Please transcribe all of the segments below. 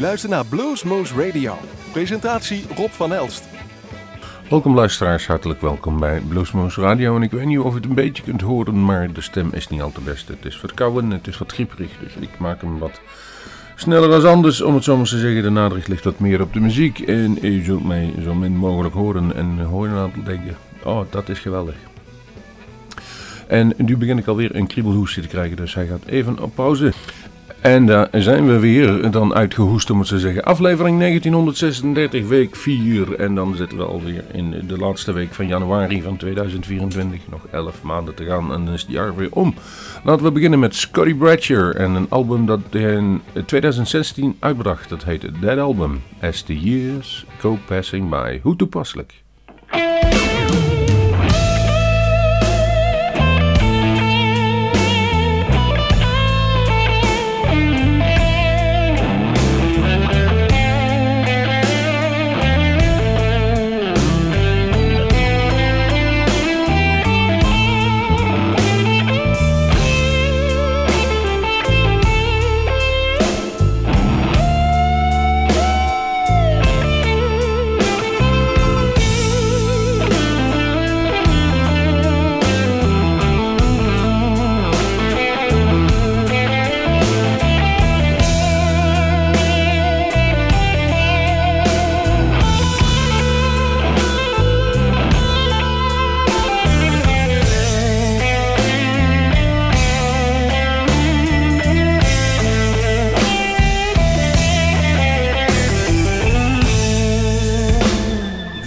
luistert naar Bluesmoose Radio. Presentatie Rob van Elst. Welkom luisteraars, hartelijk welkom bij Bluesmoose Radio. En ik weet niet of je het een beetje kunt horen, maar de stem is niet al te best. Het is verkouden, het is wat grieperig, dus ik maak hem wat sneller dan anders. Om het zo maar te zeggen, de nadruk ligt wat meer op de muziek. En je zult mij zo min mogelijk horen en horen aan het denken, oh dat is geweldig. En nu begin ik alweer een kriebelhoestje te krijgen, dus hij gaat even op pauze. En daar zijn we weer dan uitgehoest om het te zeggen. Aflevering 1936, week 4. En dan zitten we alweer in de laatste week van januari van 2024. Nog 11 maanden te gaan en dan is het jaar weer om. Laten we beginnen met Scotty Bratcher en een album dat hij in 2016 uitbracht. Dat heet That Album, As the Years Go Passing By. Hoe toepasselijk.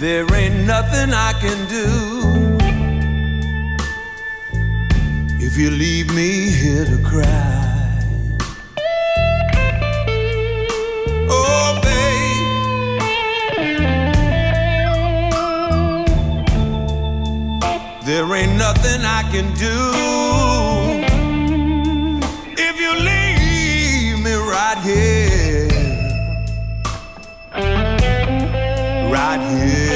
There ain't nothing I can do if you leave me here to cry. Oh, babe. There ain't nothing I can do if you leave me right here. Right here.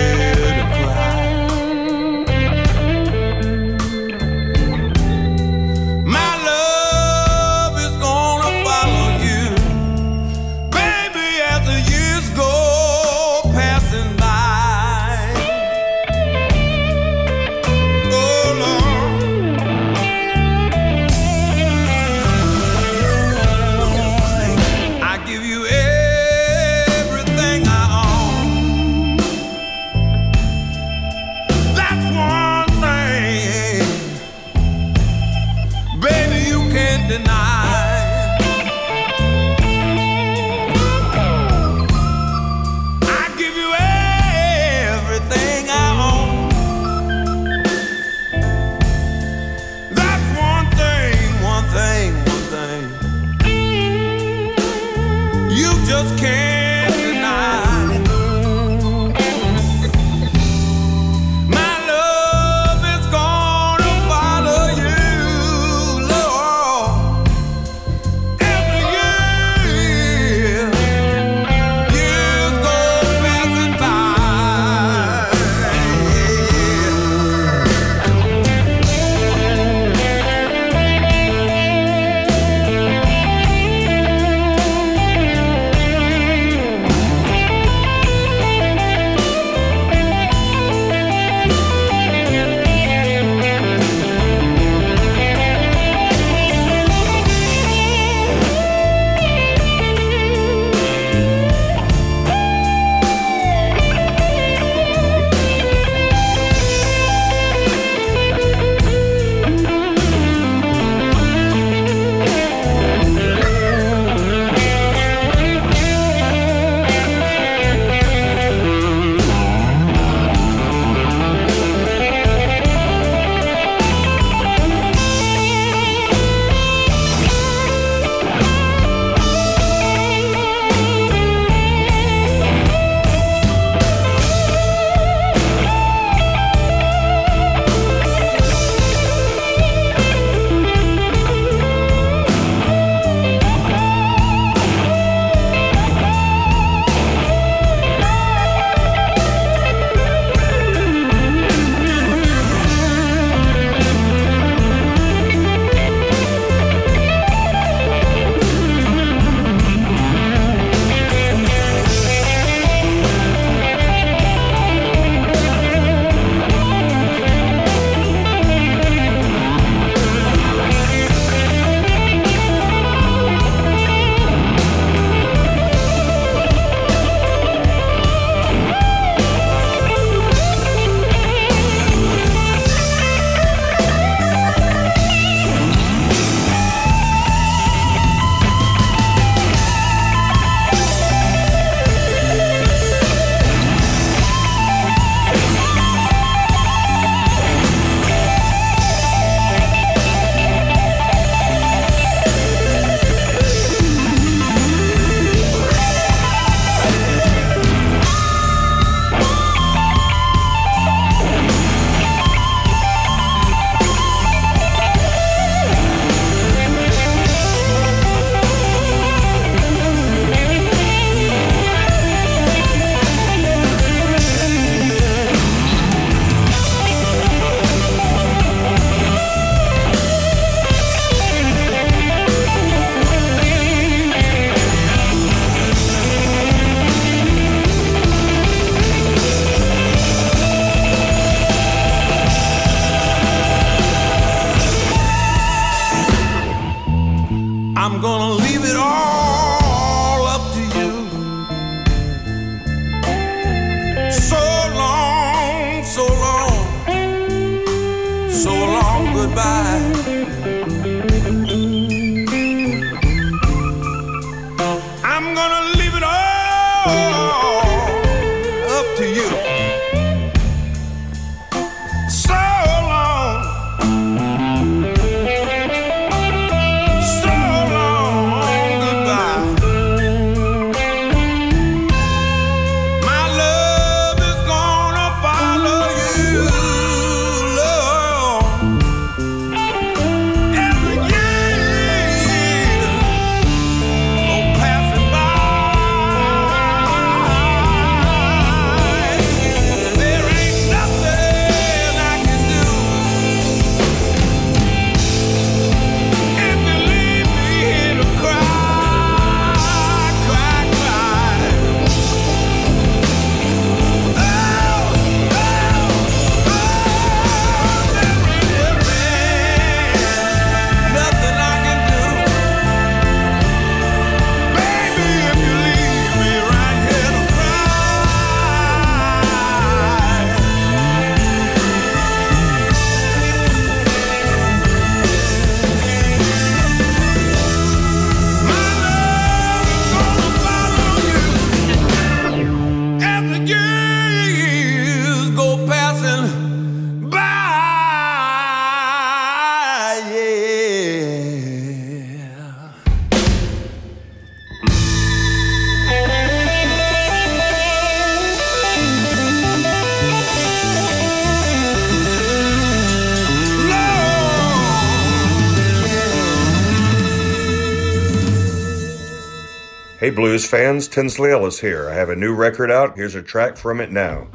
Hey blues fans, Tinsley Ellis here. I have a new record out. Here's a track from it now.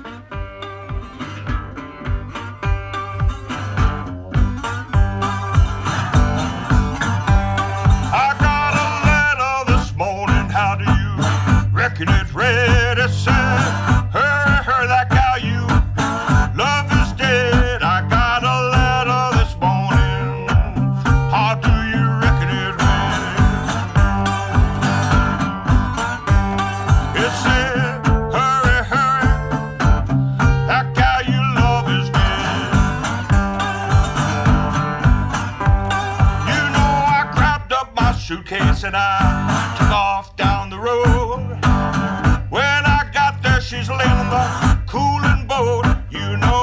suitcase and I took off down the road. When I got there, she's laying on the cooling boat. You know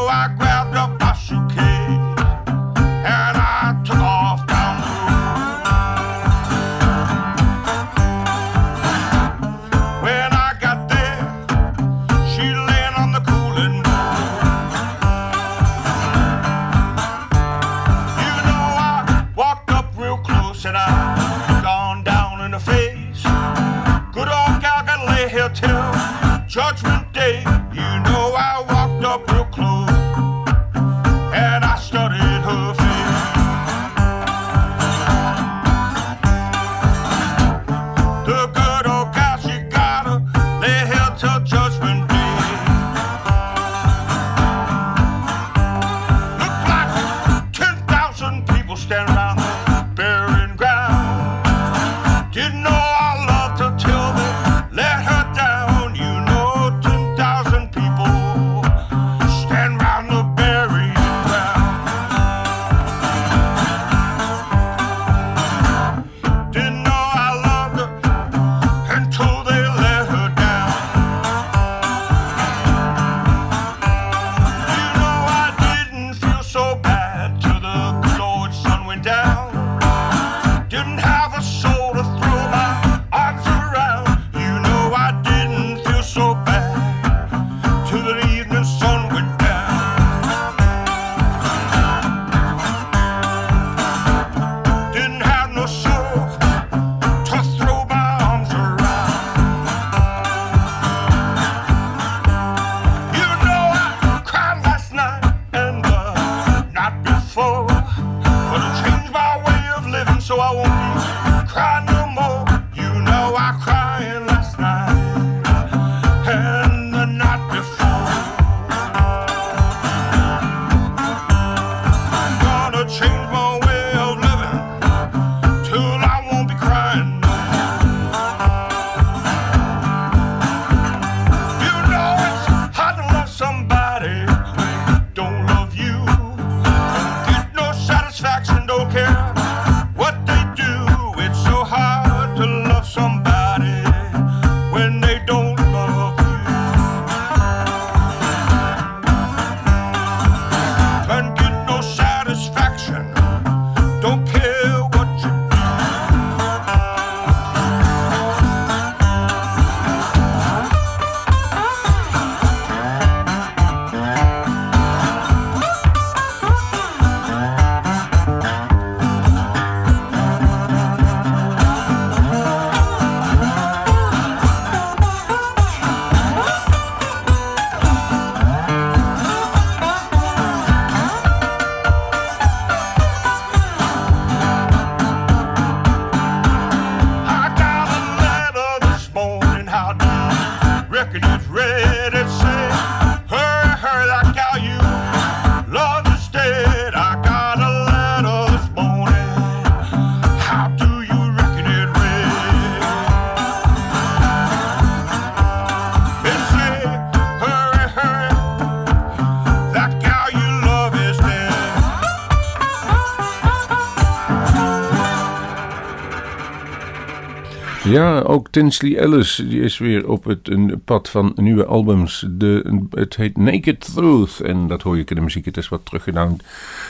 Ja, ook Tinsley Ellis die is weer op het een pad van nieuwe albums. De, het heet Naked Truth en dat hoor je in de muziek. Het is wat teruggedaan.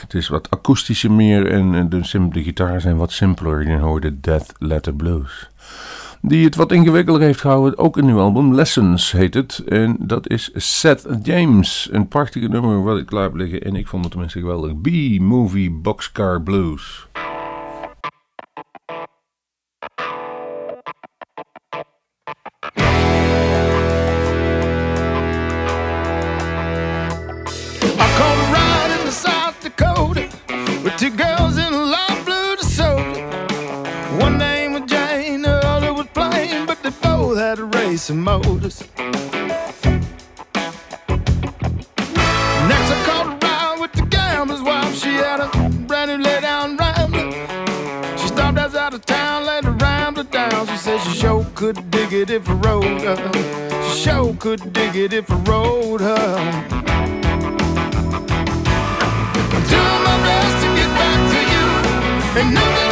Het is wat akoestischer meer en de, de gitaren zijn wat simpeler. Je hoorde Death Letter Blues. Die het wat ingewikkelder heeft gehouden, ook een nieuw album. Lessons heet het. En dat is Seth James. Een prachtige nummer wat ik klaar heb liggen. En ik vond het tenminste geweldig. B-Movie Boxcar Blues. Some motors. Next, I caught a ride with the gambler's wife. She had a brand new lay down rambler. She stopped us out of town, laid the rambler down. She said she sure could dig it if I rode her. She sure could dig it if I rode her. I'm doing my best to get back to you. Ain't nothing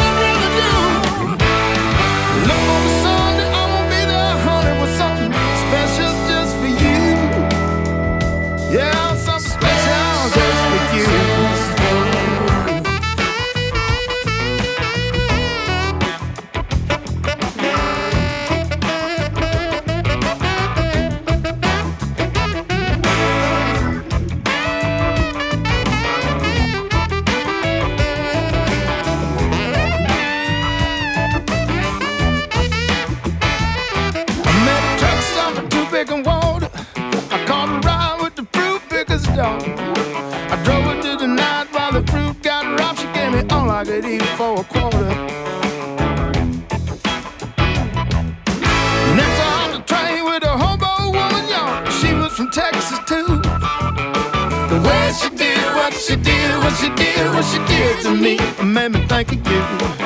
think of you.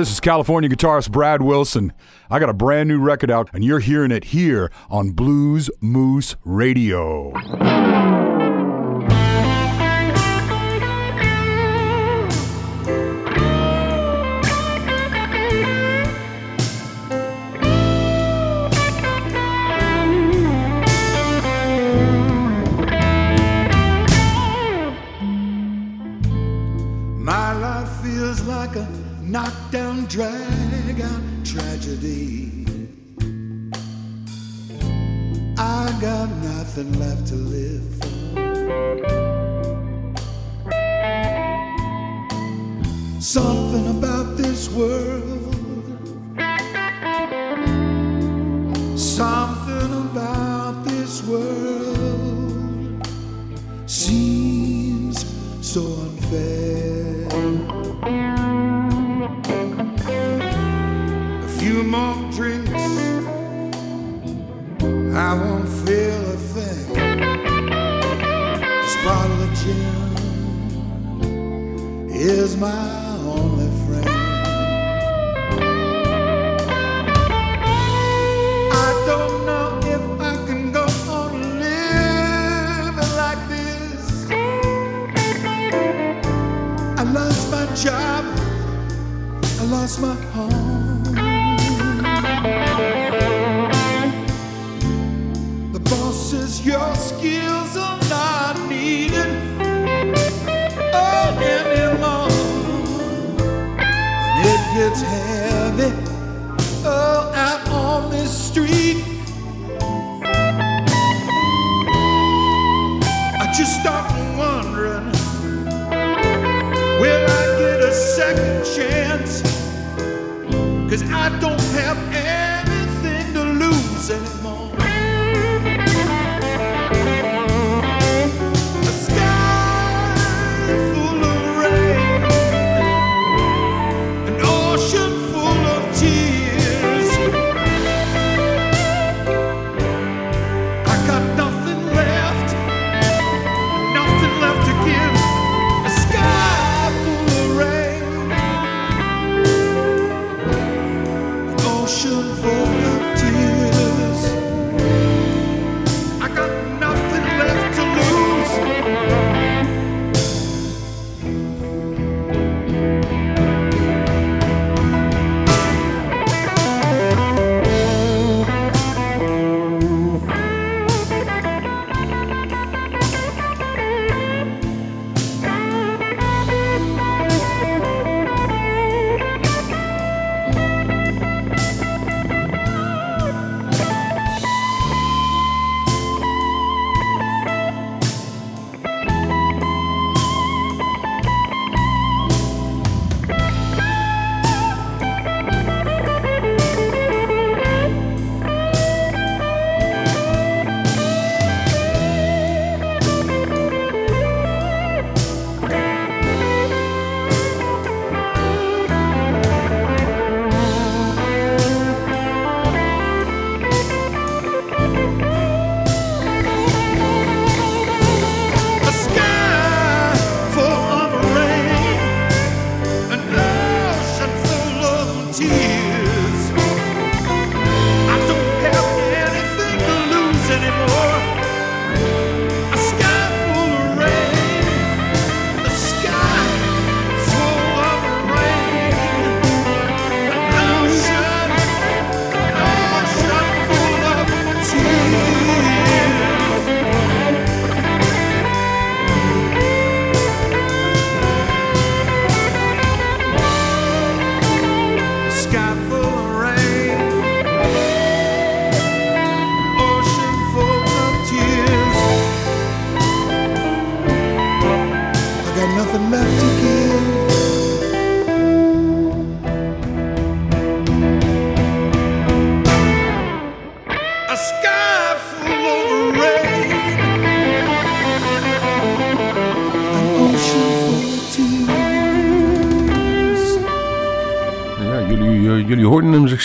This is California guitarist Brad Wilson. I got a brand new record out, and you're hearing it here on Blues Moose Radio. My drag out tragedy. I got nothing left to live for. Something about this world, my only friend. I don't know if I can go on living like this. I lost my job. I lost my home. I don't have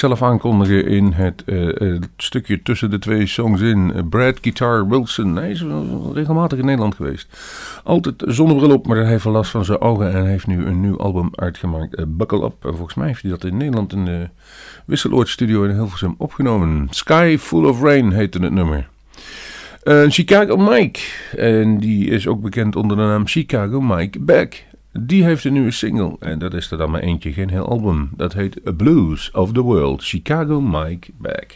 zichzelf aankondigen in het uh, stukje tussen de twee songs in. Brad Guitar Wilson. Hij is regelmatig in Nederland geweest. Altijd zonnebril op, maar hij heeft last van zijn ogen. En heeft nu een nieuw album uitgemaakt. Buckle Up. volgens mij heeft hij dat in Nederland in de Wisseloord Studio in Hilversum opgenomen. Sky Full of Rain heette het nummer. Chicago Mike. En die is ook bekend onder de naam Chicago Mike Back. Die heeft een nieuwe single. En dat is er dan maar eentje, geen heel album. Dat heet Blues of the World. Chicago Mike Back.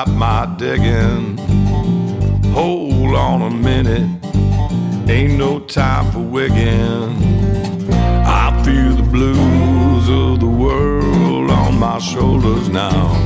Stop my digging. Hold on a minute, ain't no time for wigging. I feel the blues of the world on my shoulders now.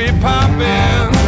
be popping.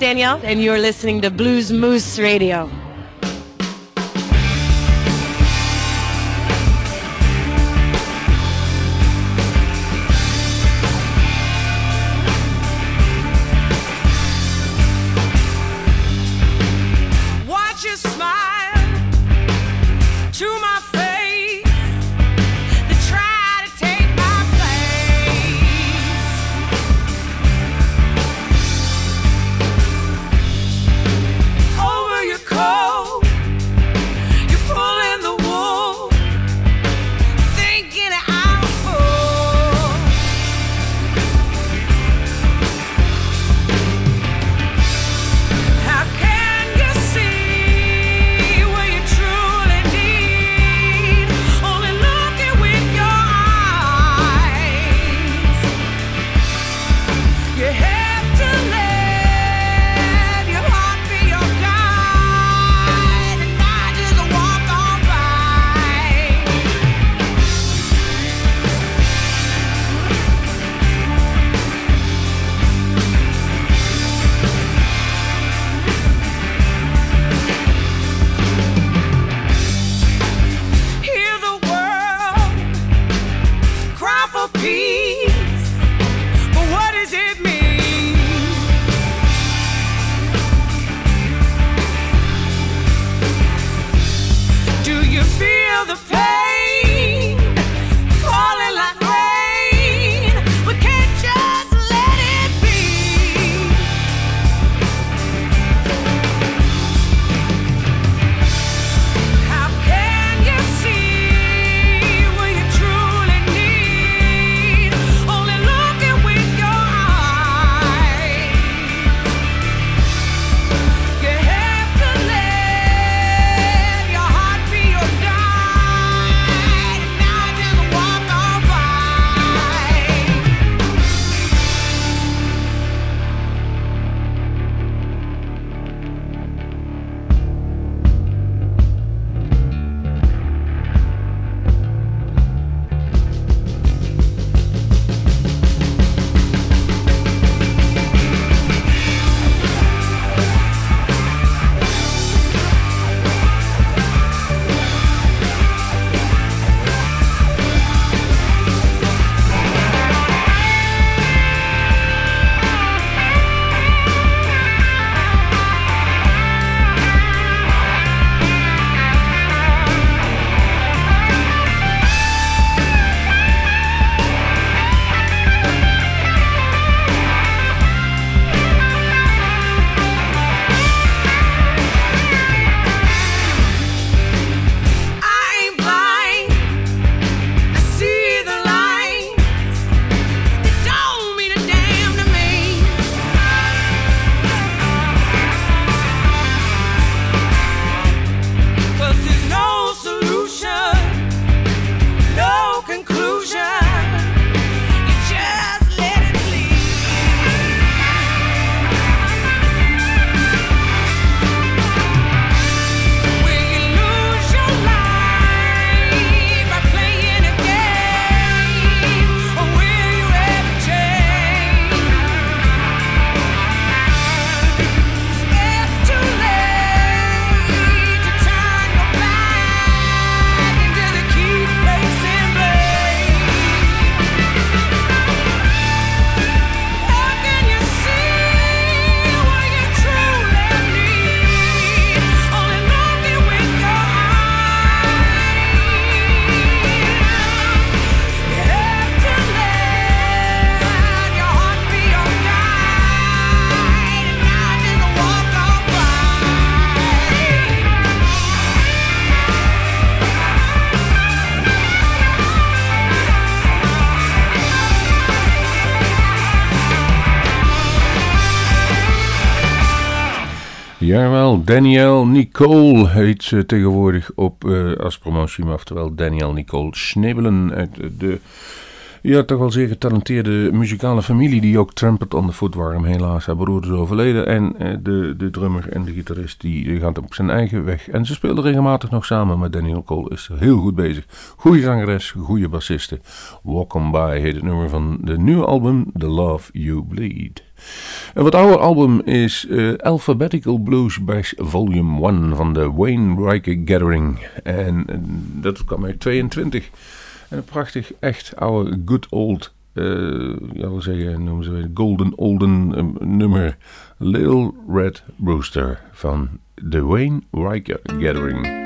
Danielle, and you're listening to Blues Moose Radio. Danielle Nicole heet ze tegenwoordig op uh, als promotie, oftewel Danielle Nicole Schnebelen uit de ja, toch wel zeer getalenteerde muzikale familie die ook Trumpet on the Foot waren. Helaas, haar broer is overleden en uh, de, de drummer en de gitarist die gaat op zijn eigen weg. En ze speelden regelmatig nog samen, maar Danielle Nicole is heel goed bezig. Goede zangeres, goede bassiste. Walk On By heet het nummer van de nieuwe album The Love You Bleed. Een wat ouder album is uh, Alphabetical Blues Bash Volume 1 van de Wayne Riker Gathering. En dat kwam uit 22. En een prachtig, echt oude, good old, uh, ja, zeggen, noemen ze golden olden nummer. Little Red Rooster van de Wayne Riker Gathering.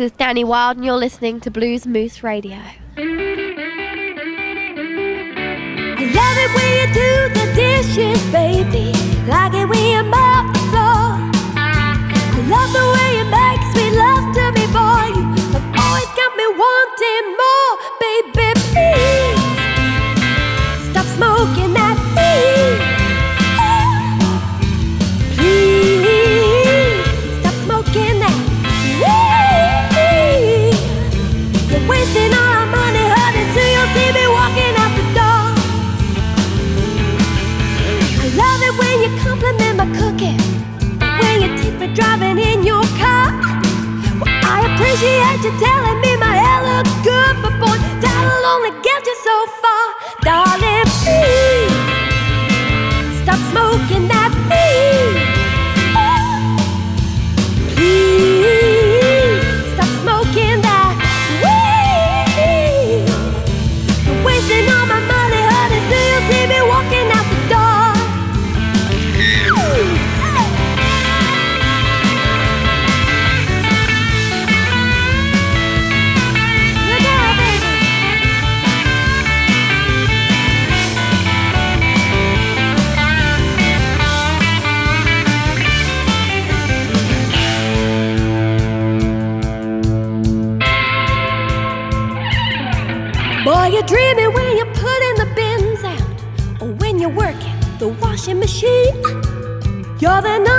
Is Dani Wilde, and you're listening to Blues Moose Radio. I love it when you do the dishes, baby. Like it when you mop the floor. I love the way love to boy. You have always got me appreciate you telling me my hair looks good, but boy, that'll only get you so far, You're the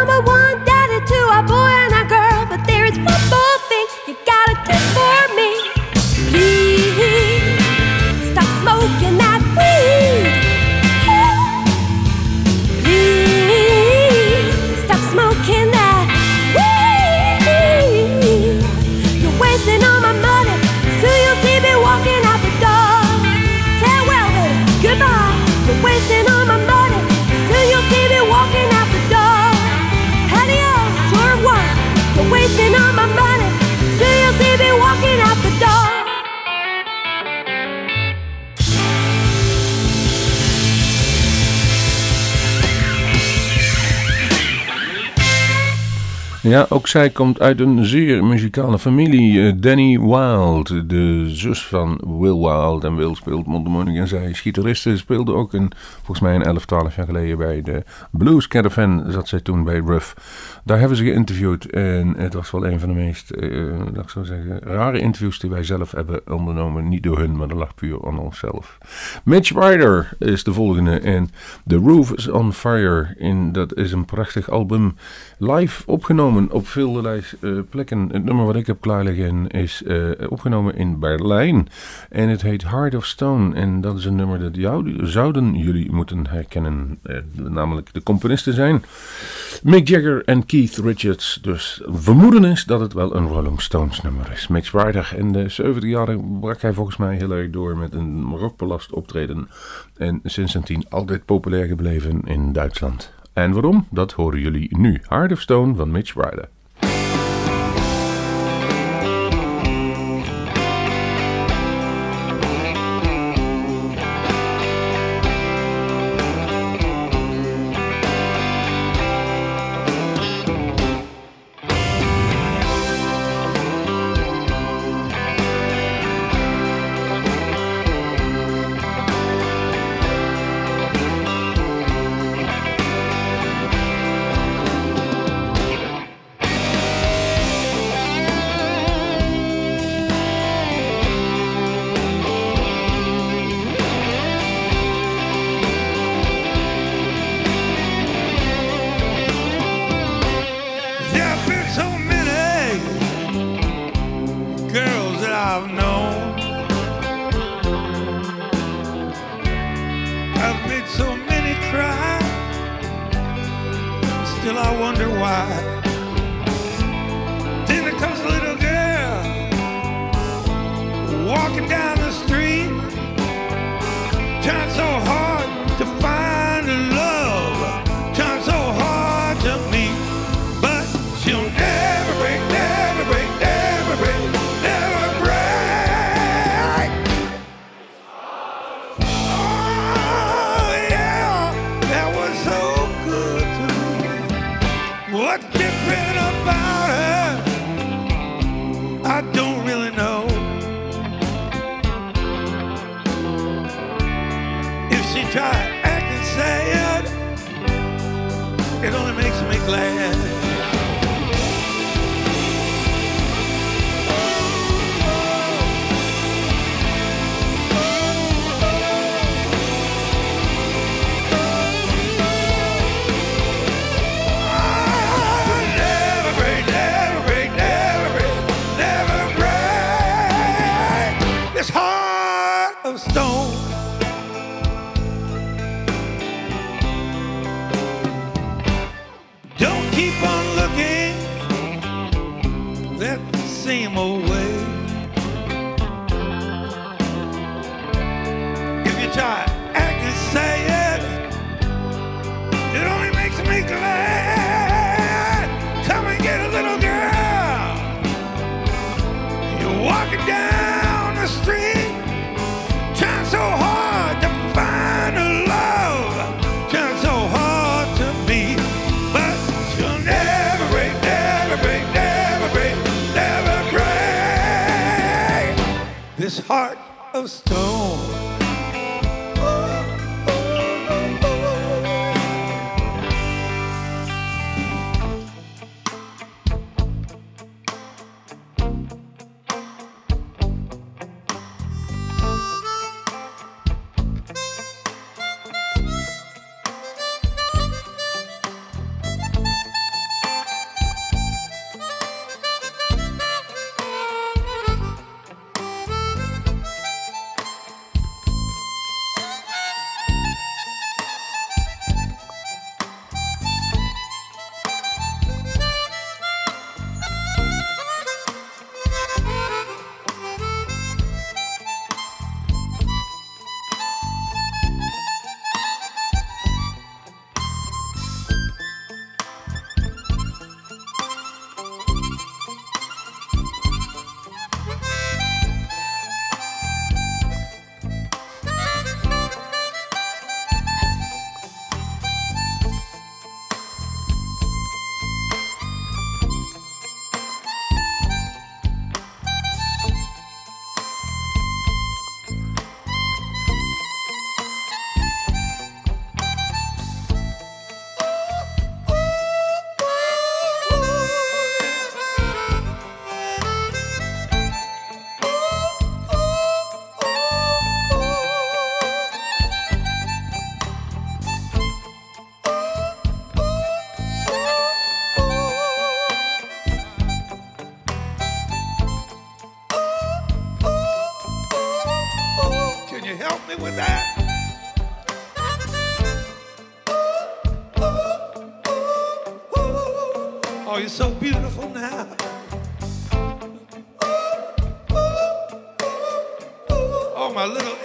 Ja, ook zij komt uit een zeer muzikale familie. Eh, Danny Wild, de zus van Will Wild. En Will speelt mondharmonica en zij is gitariste. Speelde ook volgens mij een 11, 12 jaar geleden bij de Blues Caravan. Zat zij toen bij Ruff. Daar hebben ze geïnterviewd. En het was wel een van de meest, eh, laat ik zo zeggen, rare interviews die wij zelf hebben ondernomen. Niet door hun, maar dat lag puur aan onszelf. Mitch Ryder is de volgende. En The Roof is on Fire. En dat is een prachtig album. Live opgenomen op veelderlei eh, plekken. Het nummer wat ik heb klaar liggen is eh, opgenomen in Berlijn. En het heet Heart of Stone. En dat is een nummer dat jou, zouden jullie moeten herkennen. Eh, namelijk de componisten zijn Mick Jagger en Keith Richards. Dus vermoeden is dat het wel een Rolling Stones nummer is. Mitch Ryder in de 70 jaren brak hij volgens mij heel erg door met een rockbelast optreden. En sindsdien altijd populair gebleven in Duitsland. En waarom? Dat horen jullie nu. Heart of Stone van Mitch Ryder. Wonder this heart of stone. Oh, you're so beautiful now. Oh, my little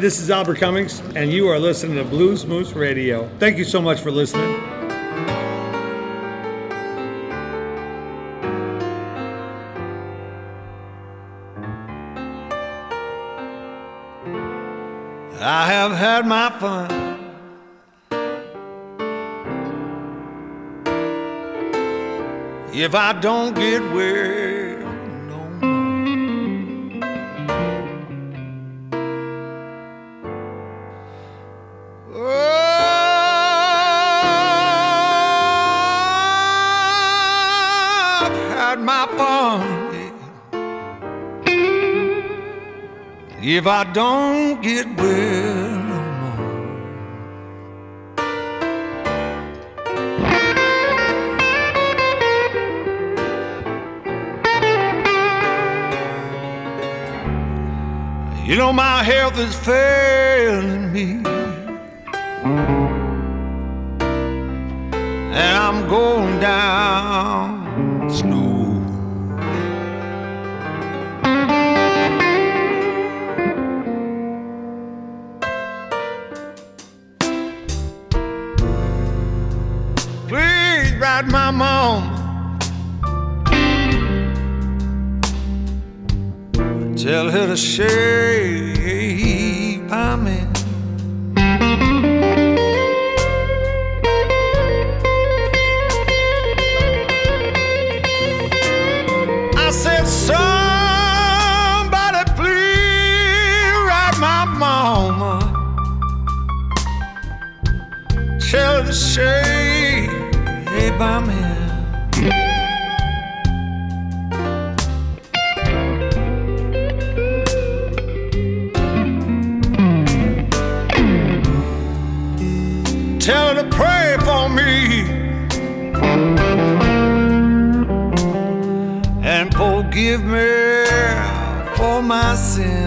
This is Albert Cummings, and you are listening to Blues Moose Radio. Thank you so much for listening. I have had my fun. If I don't get where my. If I don't get well no more. You know my health is failing me. And I'm going down Tell to pray for me and forgive me for my sin.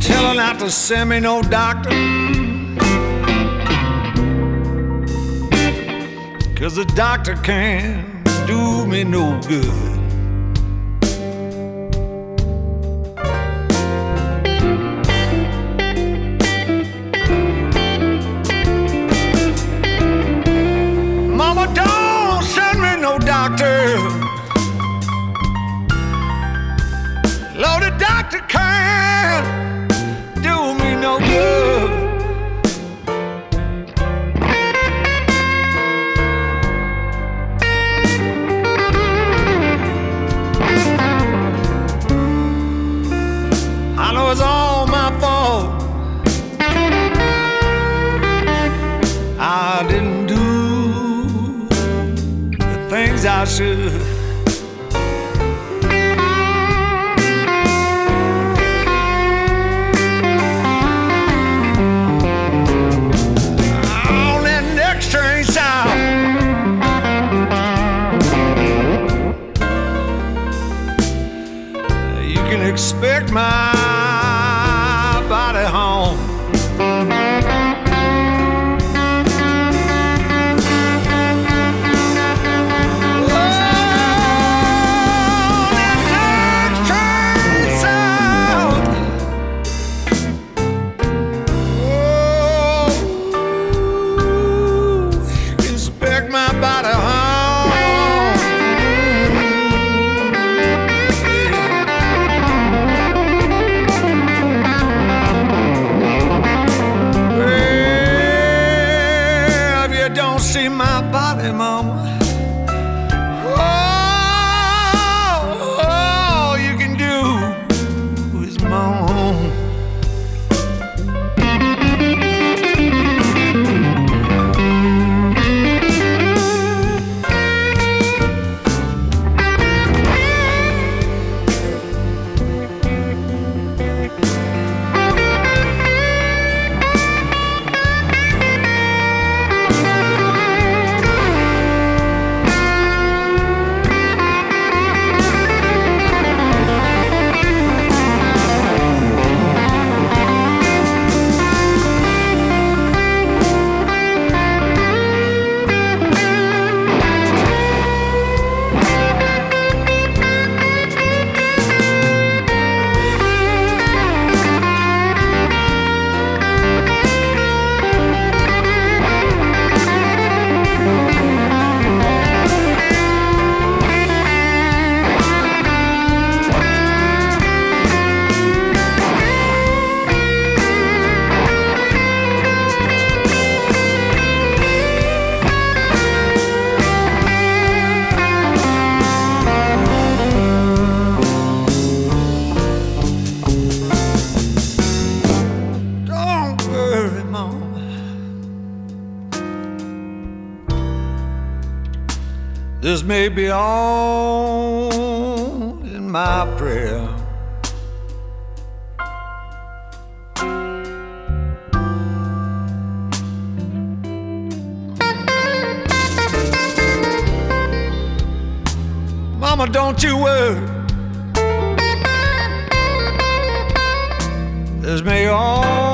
Tell her not to send me no doctor. Cause the doctor can't do me no good. Mama, don't send me no doctor. This may be all in my prayer. Mama, don't you worry. This may all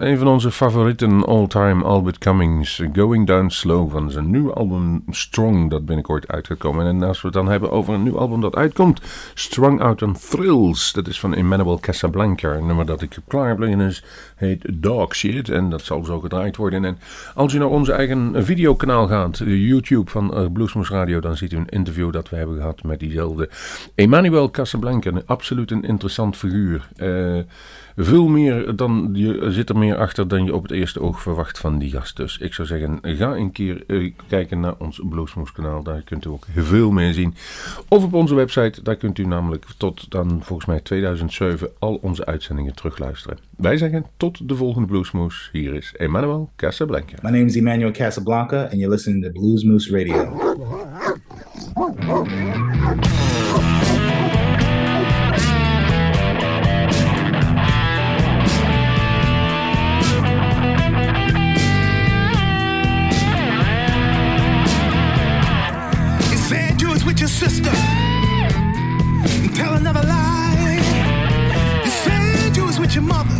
een van onze favorieten all-time, Albert Cummings, Going Down Slow van zijn nieuwe album Strong, dat binnenkort uitgekomen. En als we het dan hebben over een nieuw album dat uitkomt, Strung Out on Thrills, dat is van Emmanuel Casablanca. Een nummer dat ik heb klaarbliggen is, heet Dog Shit en dat zal zo gedraaid worden. En als u naar onze eigen videokanaal gaat, YouTube van uh, Bluesmoes Radio, dan ziet u een interview dat we hebben gehad met diezelfde Emmanuel Casablanca. Een absoluut een interessant figuur. Eh... Veel meer dan je zit er meer achter dan je op het eerste oog verwacht van die gast. Dus ik zou zeggen, ga een keer uh, kijken naar ons Bluesmoes kanaal. Daar kunt u ook veel meer zien. Of op onze website, daar kunt u namelijk tot dan volgens mij 2007 al onze uitzendingen terugluisteren. Wij zeggen tot de volgende Bluesmoes. Hier is Emmanuel Casablanca. My name is Emmanuel Casablanca and you're listening to Bluesmoose Radio. Sister and tell another lie. You said you was with your mother.